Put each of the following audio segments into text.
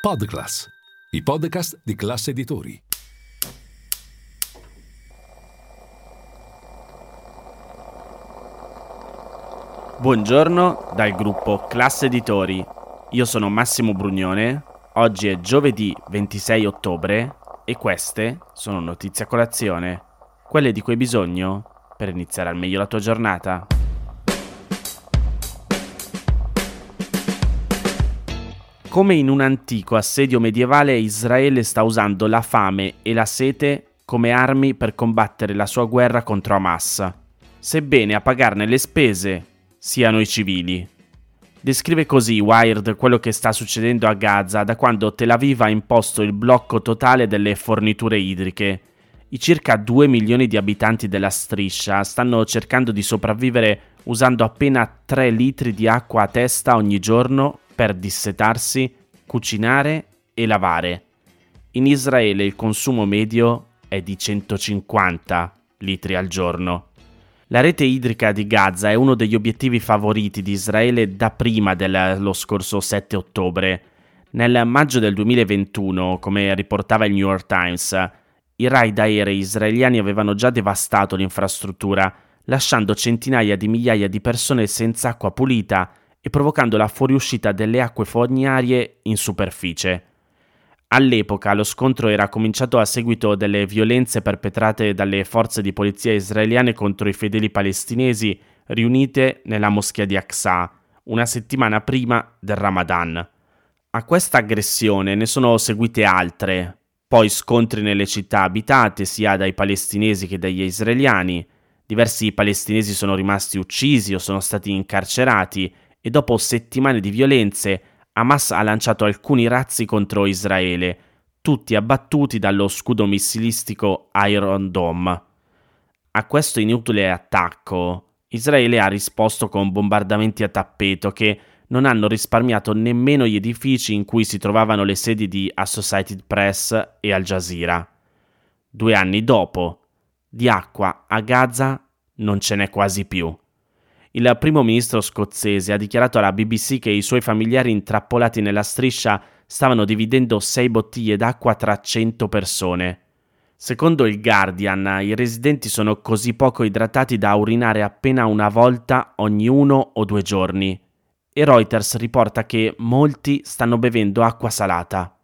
Podclass, i podcast di classe editori. Buongiorno dal gruppo Classe Editori. Io sono Massimo Brugnone. Oggi è giovedì 26 ottobre e queste sono notizie a colazione, quelle di cui hai bisogno per iniziare al meglio la tua giornata. Come in un antico assedio medievale, Israele sta usando la fame e la sete come armi per combattere la sua guerra contro Hamas, sebbene a pagarne le spese siano i civili. Descrive così Wired quello che sta succedendo a Gaza da quando Tel Aviv ha imposto il blocco totale delle forniture idriche. I circa 2 milioni di abitanti della striscia stanno cercando di sopravvivere usando appena 3 litri di acqua a testa ogni giorno per dissetarsi, cucinare e lavare. In Israele il consumo medio è di 150 litri al giorno. La rete idrica di Gaza è uno degli obiettivi favoriti di Israele da prima dello scorso 7 ottobre. Nel maggio del 2021, come riportava il New York Times, i raid aerei israeliani avevano già devastato l'infrastruttura, lasciando centinaia di migliaia di persone senza acqua pulita e provocando la fuoriuscita delle acque fognarie in superficie. All'epoca lo scontro era cominciato a seguito delle violenze perpetrate dalle forze di polizia israeliane contro i fedeli palestinesi riunite nella moschea di Aqsa, una settimana prima del Ramadan. A questa aggressione ne sono seguite altre, poi scontri nelle città abitate sia dai palestinesi che dagli israeliani. Diversi palestinesi sono rimasti uccisi o sono stati incarcerati e dopo settimane di violenze Hamas ha lanciato alcuni razzi contro Israele, tutti abbattuti dallo scudo missilistico Iron Dome. A questo inutile attacco, Israele ha risposto con bombardamenti a tappeto che non hanno risparmiato nemmeno gli edifici in cui si trovavano le sedi di Associated Press e Al Jazeera. Due anni dopo, di acqua a Gaza non ce n'è quasi più. Il primo ministro scozzese ha dichiarato alla BBC che i suoi familiari intrappolati nella striscia stavano dividendo sei bottiglie d'acqua tra 100 persone. Secondo il Guardian, i residenti sono così poco idratati da urinare appena una volta ogni uno o due giorni. E Reuters riporta che molti stanno bevendo acqua salata.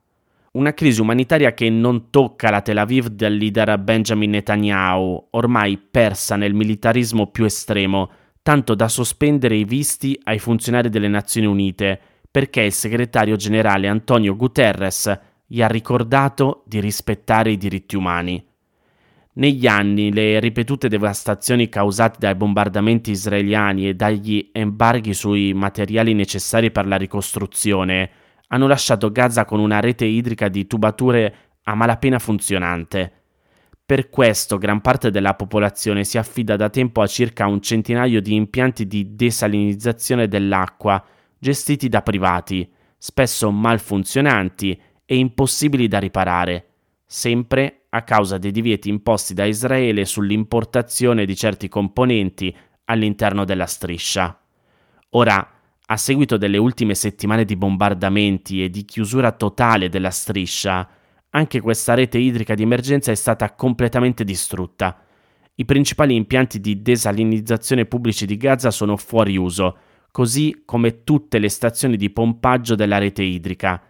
Una crisi umanitaria che non tocca la Tel Aviv del leader Benjamin Netanyahu, ormai persa nel militarismo più estremo, tanto da sospendere i visti ai funzionari delle Nazioni Unite, perché il segretario generale Antonio Guterres gli ha ricordato di rispettare i diritti umani. Negli anni le ripetute devastazioni causate dai bombardamenti israeliani e dagli embarghi sui materiali necessari per la ricostruzione hanno lasciato Gaza con una rete idrica di tubature a malapena funzionante. Per questo gran parte della popolazione si affida da tempo a circa un centinaio di impianti di desalinizzazione dell'acqua gestiti da privati, spesso malfunzionanti e impossibili da riparare, sempre a causa dei divieti imposti da Israele sull'importazione di certi componenti all'interno della striscia. Ora, a seguito delle ultime settimane di bombardamenti e di chiusura totale della striscia, anche questa rete idrica di emergenza è stata completamente distrutta. I principali impianti di desalinizzazione pubblici di Gaza sono fuori uso, così come tutte le stazioni di pompaggio della rete idrica.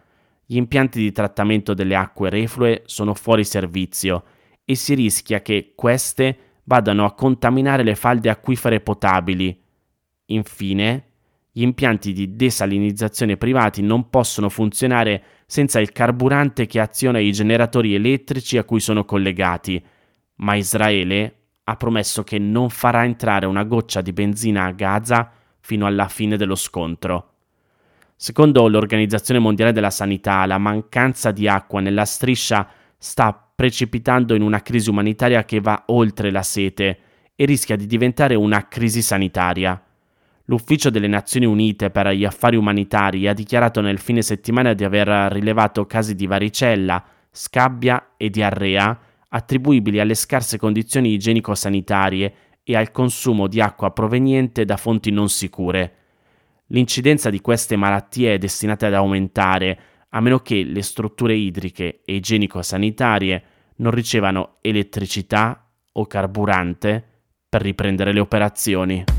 Gli impianti di trattamento delle acque reflue sono fuori servizio e si rischia che queste vadano a contaminare le falde acquifere potabili. Infine, gli impianti di desalinizzazione privati non possono funzionare senza il carburante che aziona i generatori elettrici a cui sono collegati, ma Israele ha promesso che non farà entrare una goccia di benzina a Gaza fino alla fine dello scontro. Secondo l'Organizzazione Mondiale della Sanità, la mancanza di acqua nella striscia sta precipitando in una crisi umanitaria che va oltre la sete e rischia di diventare una crisi sanitaria. L'Ufficio delle Nazioni Unite per gli affari umanitari ha dichiarato nel fine settimana di aver rilevato casi di varicella, scabbia e diarrea attribuibili alle scarse condizioni igienico-sanitarie e al consumo di acqua proveniente da fonti non sicure. L'incidenza di queste malattie è destinata ad aumentare, a meno che le strutture idriche e igienico-sanitarie non ricevano elettricità o carburante per riprendere le operazioni.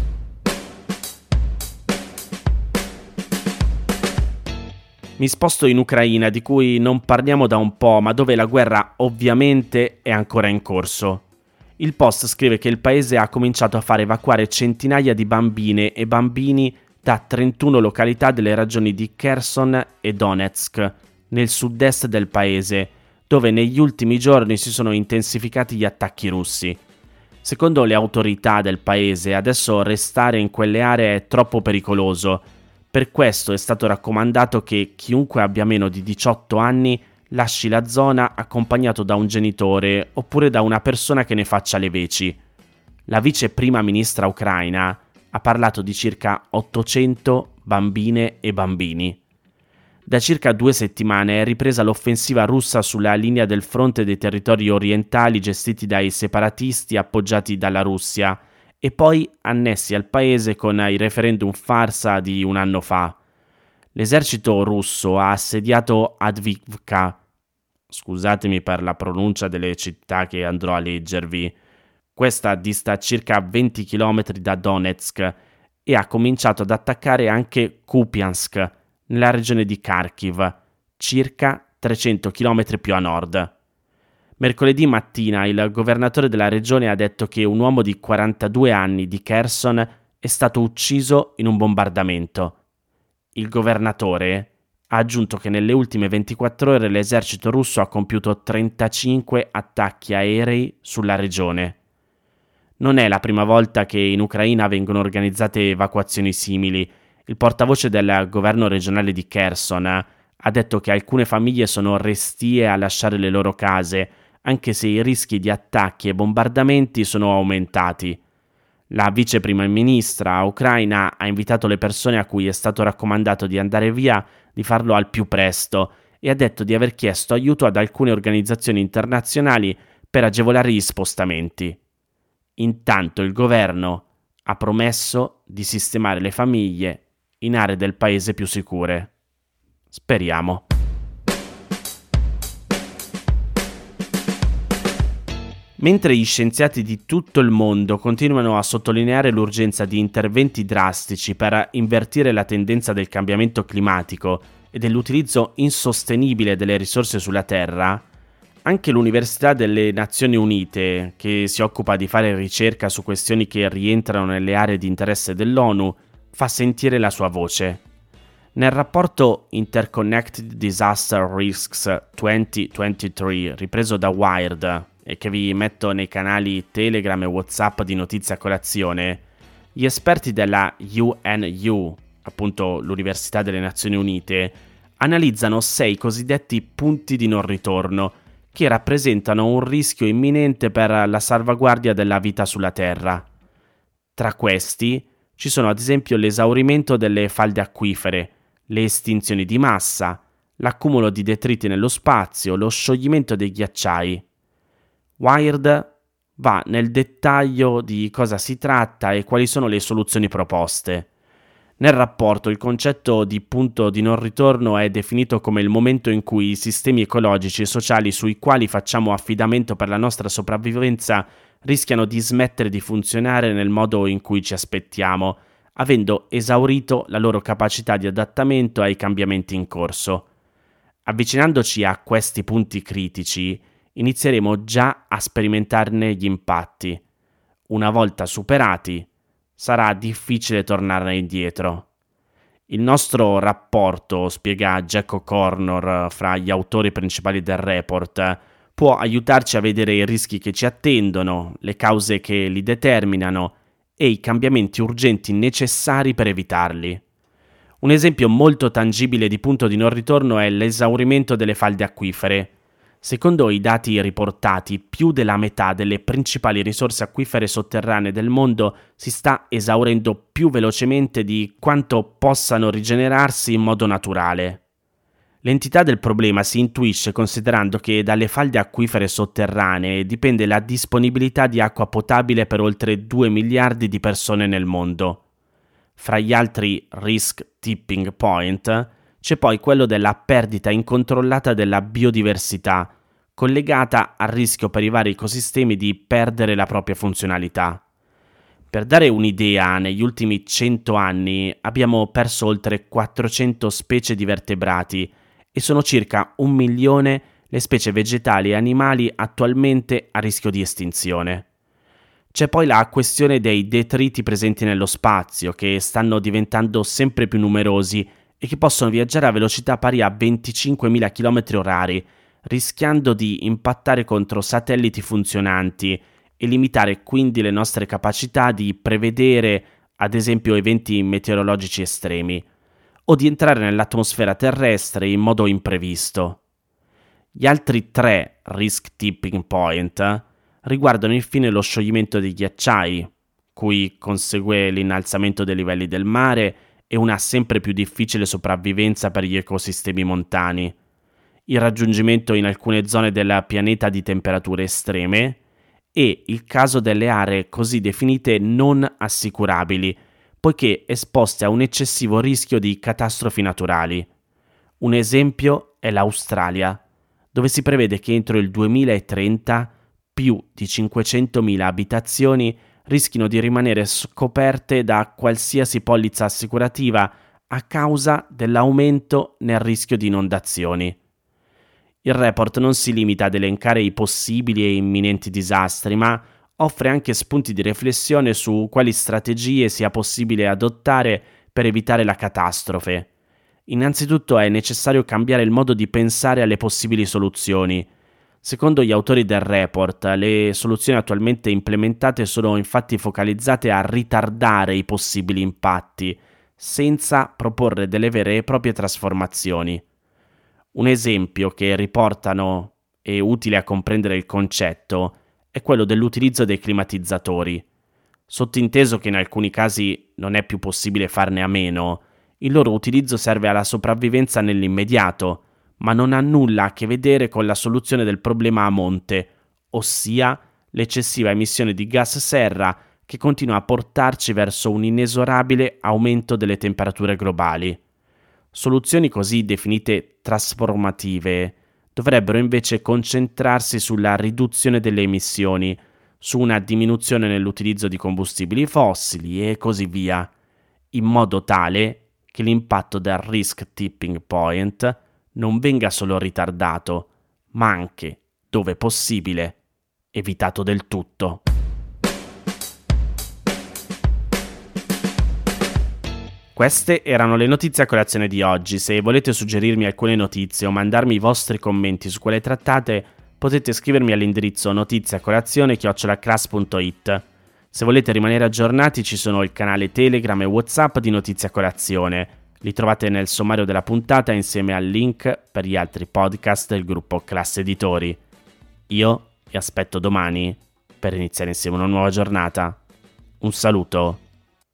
Mi sposto in Ucraina, di cui non parliamo da un po', ma dove la guerra ovviamente è ancora in corso. Il Post scrive che il paese ha cominciato a far evacuare centinaia di bambine e bambini da 31 località delle regioni di Kherson e Donetsk, nel sud-est del paese, dove negli ultimi giorni si sono intensificati gli attacchi russi. Secondo le autorità del paese, adesso restare in quelle aree è troppo pericoloso per questo è stato raccomandato che chiunque abbia meno di 18 anni lasci la zona accompagnato da un genitore oppure da una persona che ne faccia le veci. La vice prima ministra ucraina ha parlato di circa 800 bambine e bambini. Da circa due settimane è ripresa l'offensiva russa sulla linea del fronte dei territori orientali gestiti dai separatisti appoggiati dalla Russia e poi annessi al paese con i referendum farsa di un anno fa. L'esercito russo ha assediato Advivka, scusatemi per la pronuncia delle città che andrò a leggervi, questa dista circa 20 km da Donetsk e ha cominciato ad attaccare anche Kupiansk, nella regione di Kharkiv, circa 300 km più a nord. Mercoledì mattina il governatore della regione ha detto che un uomo di 42 anni di Kherson è stato ucciso in un bombardamento. Il governatore ha aggiunto che nelle ultime 24 ore l'esercito russo ha compiuto 35 attacchi aerei sulla regione. Non è la prima volta che in Ucraina vengono organizzate evacuazioni simili. Il portavoce del governo regionale di Kherson ha detto che alcune famiglie sono restie a lasciare le loro case anche se i rischi di attacchi e bombardamenti sono aumentati. La vice prima ministra ucraina ha invitato le persone a cui è stato raccomandato di andare via di farlo al più presto e ha detto di aver chiesto aiuto ad alcune organizzazioni internazionali per agevolare gli spostamenti. Intanto il governo ha promesso di sistemare le famiglie in aree del paese più sicure. Speriamo. Mentre gli scienziati di tutto il mondo continuano a sottolineare l'urgenza di interventi drastici per invertire la tendenza del cambiamento climatico e dell'utilizzo insostenibile delle risorse sulla Terra, anche l'Università delle Nazioni Unite, che si occupa di fare ricerca su questioni che rientrano nelle aree di interesse dell'ONU, fa sentire la sua voce. Nel rapporto Interconnected Disaster Risks 2023, ripreso da Wired, che vi metto nei canali Telegram e WhatsApp di Notizia Colazione, gli esperti della UNU, appunto l'Università delle Nazioni Unite, analizzano sei cosiddetti punti di non ritorno che rappresentano un rischio imminente per la salvaguardia della vita sulla Terra. Tra questi ci sono ad esempio l'esaurimento delle falde acquifere, le estinzioni di massa, l'accumulo di detriti nello spazio, lo scioglimento dei ghiacciai. Wired va nel dettaglio di cosa si tratta e quali sono le soluzioni proposte. Nel rapporto il concetto di punto di non ritorno è definito come il momento in cui i sistemi ecologici e sociali sui quali facciamo affidamento per la nostra sopravvivenza rischiano di smettere di funzionare nel modo in cui ci aspettiamo, avendo esaurito la loro capacità di adattamento ai cambiamenti in corso. Avvicinandoci a questi punti critici, inizieremo già a sperimentarne gli impatti. Una volta superati, sarà difficile tornare indietro. Il nostro rapporto, spiega Jack O'Connor fra gli autori principali del report, può aiutarci a vedere i rischi che ci attendono, le cause che li determinano e i cambiamenti urgenti necessari per evitarli. Un esempio molto tangibile di punto di non ritorno è l'esaurimento delle falde acquifere. Secondo i dati riportati, più della metà delle principali risorse acquifere sotterranee del mondo si sta esaurendo più velocemente di quanto possano rigenerarsi in modo naturale. L'entità del problema si intuisce considerando che dalle falde acquifere sotterranee dipende la disponibilità di acqua potabile per oltre 2 miliardi di persone nel mondo. Fra gli altri risk tipping point C'è poi quello della perdita incontrollata della biodiversità, collegata al rischio per i vari ecosistemi di perdere la propria funzionalità. Per dare un'idea, negli ultimi 100 anni abbiamo perso oltre 400 specie di vertebrati e sono circa un milione le specie vegetali e animali attualmente a rischio di estinzione. C'è poi la questione dei detriti presenti nello spazio, che stanno diventando sempre più numerosi e che possono viaggiare a velocità pari a 25.000 km/h, rischiando di impattare contro satelliti funzionanti e limitare quindi le nostre capacità di prevedere, ad esempio, eventi meteorologici estremi, o di entrare nell'atmosfera terrestre in modo imprevisto. Gli altri tre risk tipping point riguardano infine lo scioglimento dei ghiacciai, cui consegue l'innalzamento dei livelli del mare e una sempre più difficile sopravvivenza per gli ecosistemi montani, il raggiungimento in alcune zone del pianeta di temperature estreme e il caso delle aree così definite non assicurabili, poiché esposte a un eccessivo rischio di catastrofi naturali. Un esempio è l'Australia, dove si prevede che entro il 2030 più di 500.000 abitazioni rischino di rimanere scoperte da qualsiasi polizza assicurativa a causa dell'aumento nel rischio di inondazioni. Il report non si limita ad elencare i possibili e imminenti disastri, ma offre anche spunti di riflessione su quali strategie sia possibile adottare per evitare la catastrofe. Innanzitutto è necessario cambiare il modo di pensare alle possibili soluzioni. Secondo gli autori del report, le soluzioni attualmente implementate sono infatti focalizzate a ritardare i possibili impatti, senza proporre delle vere e proprie trasformazioni. Un esempio che riportano e utile a comprendere il concetto è quello dell'utilizzo dei climatizzatori. Sottinteso che in alcuni casi non è più possibile farne a meno, il loro utilizzo serve alla sopravvivenza nell'immediato, ma non ha nulla a che vedere con la soluzione del problema a monte, ossia l'eccessiva emissione di gas serra che continua a portarci verso un inesorabile aumento delle temperature globali. Soluzioni così definite trasformative dovrebbero invece concentrarsi sulla riduzione delle emissioni, su una diminuzione nell'utilizzo di combustibili fossili e così via, in modo tale che l'impatto del risk tipping point non venga solo ritardato, ma anche, dove possibile, evitato del tutto. Queste erano le notizie a colazione di oggi. Se volete suggerirmi alcune notizie o mandarmi i vostri commenti su quelle trattate, potete scrivermi all'indirizzo notiziacolazione.it. Se volete rimanere aggiornati ci sono il canale Telegram e Whatsapp di Notizia Colazione. Li trovate nel sommario della puntata insieme al link per gli altri podcast del gruppo Classe Editori. Io vi aspetto domani per iniziare insieme una nuova giornata. Un saluto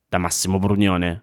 da Massimo Brugnone.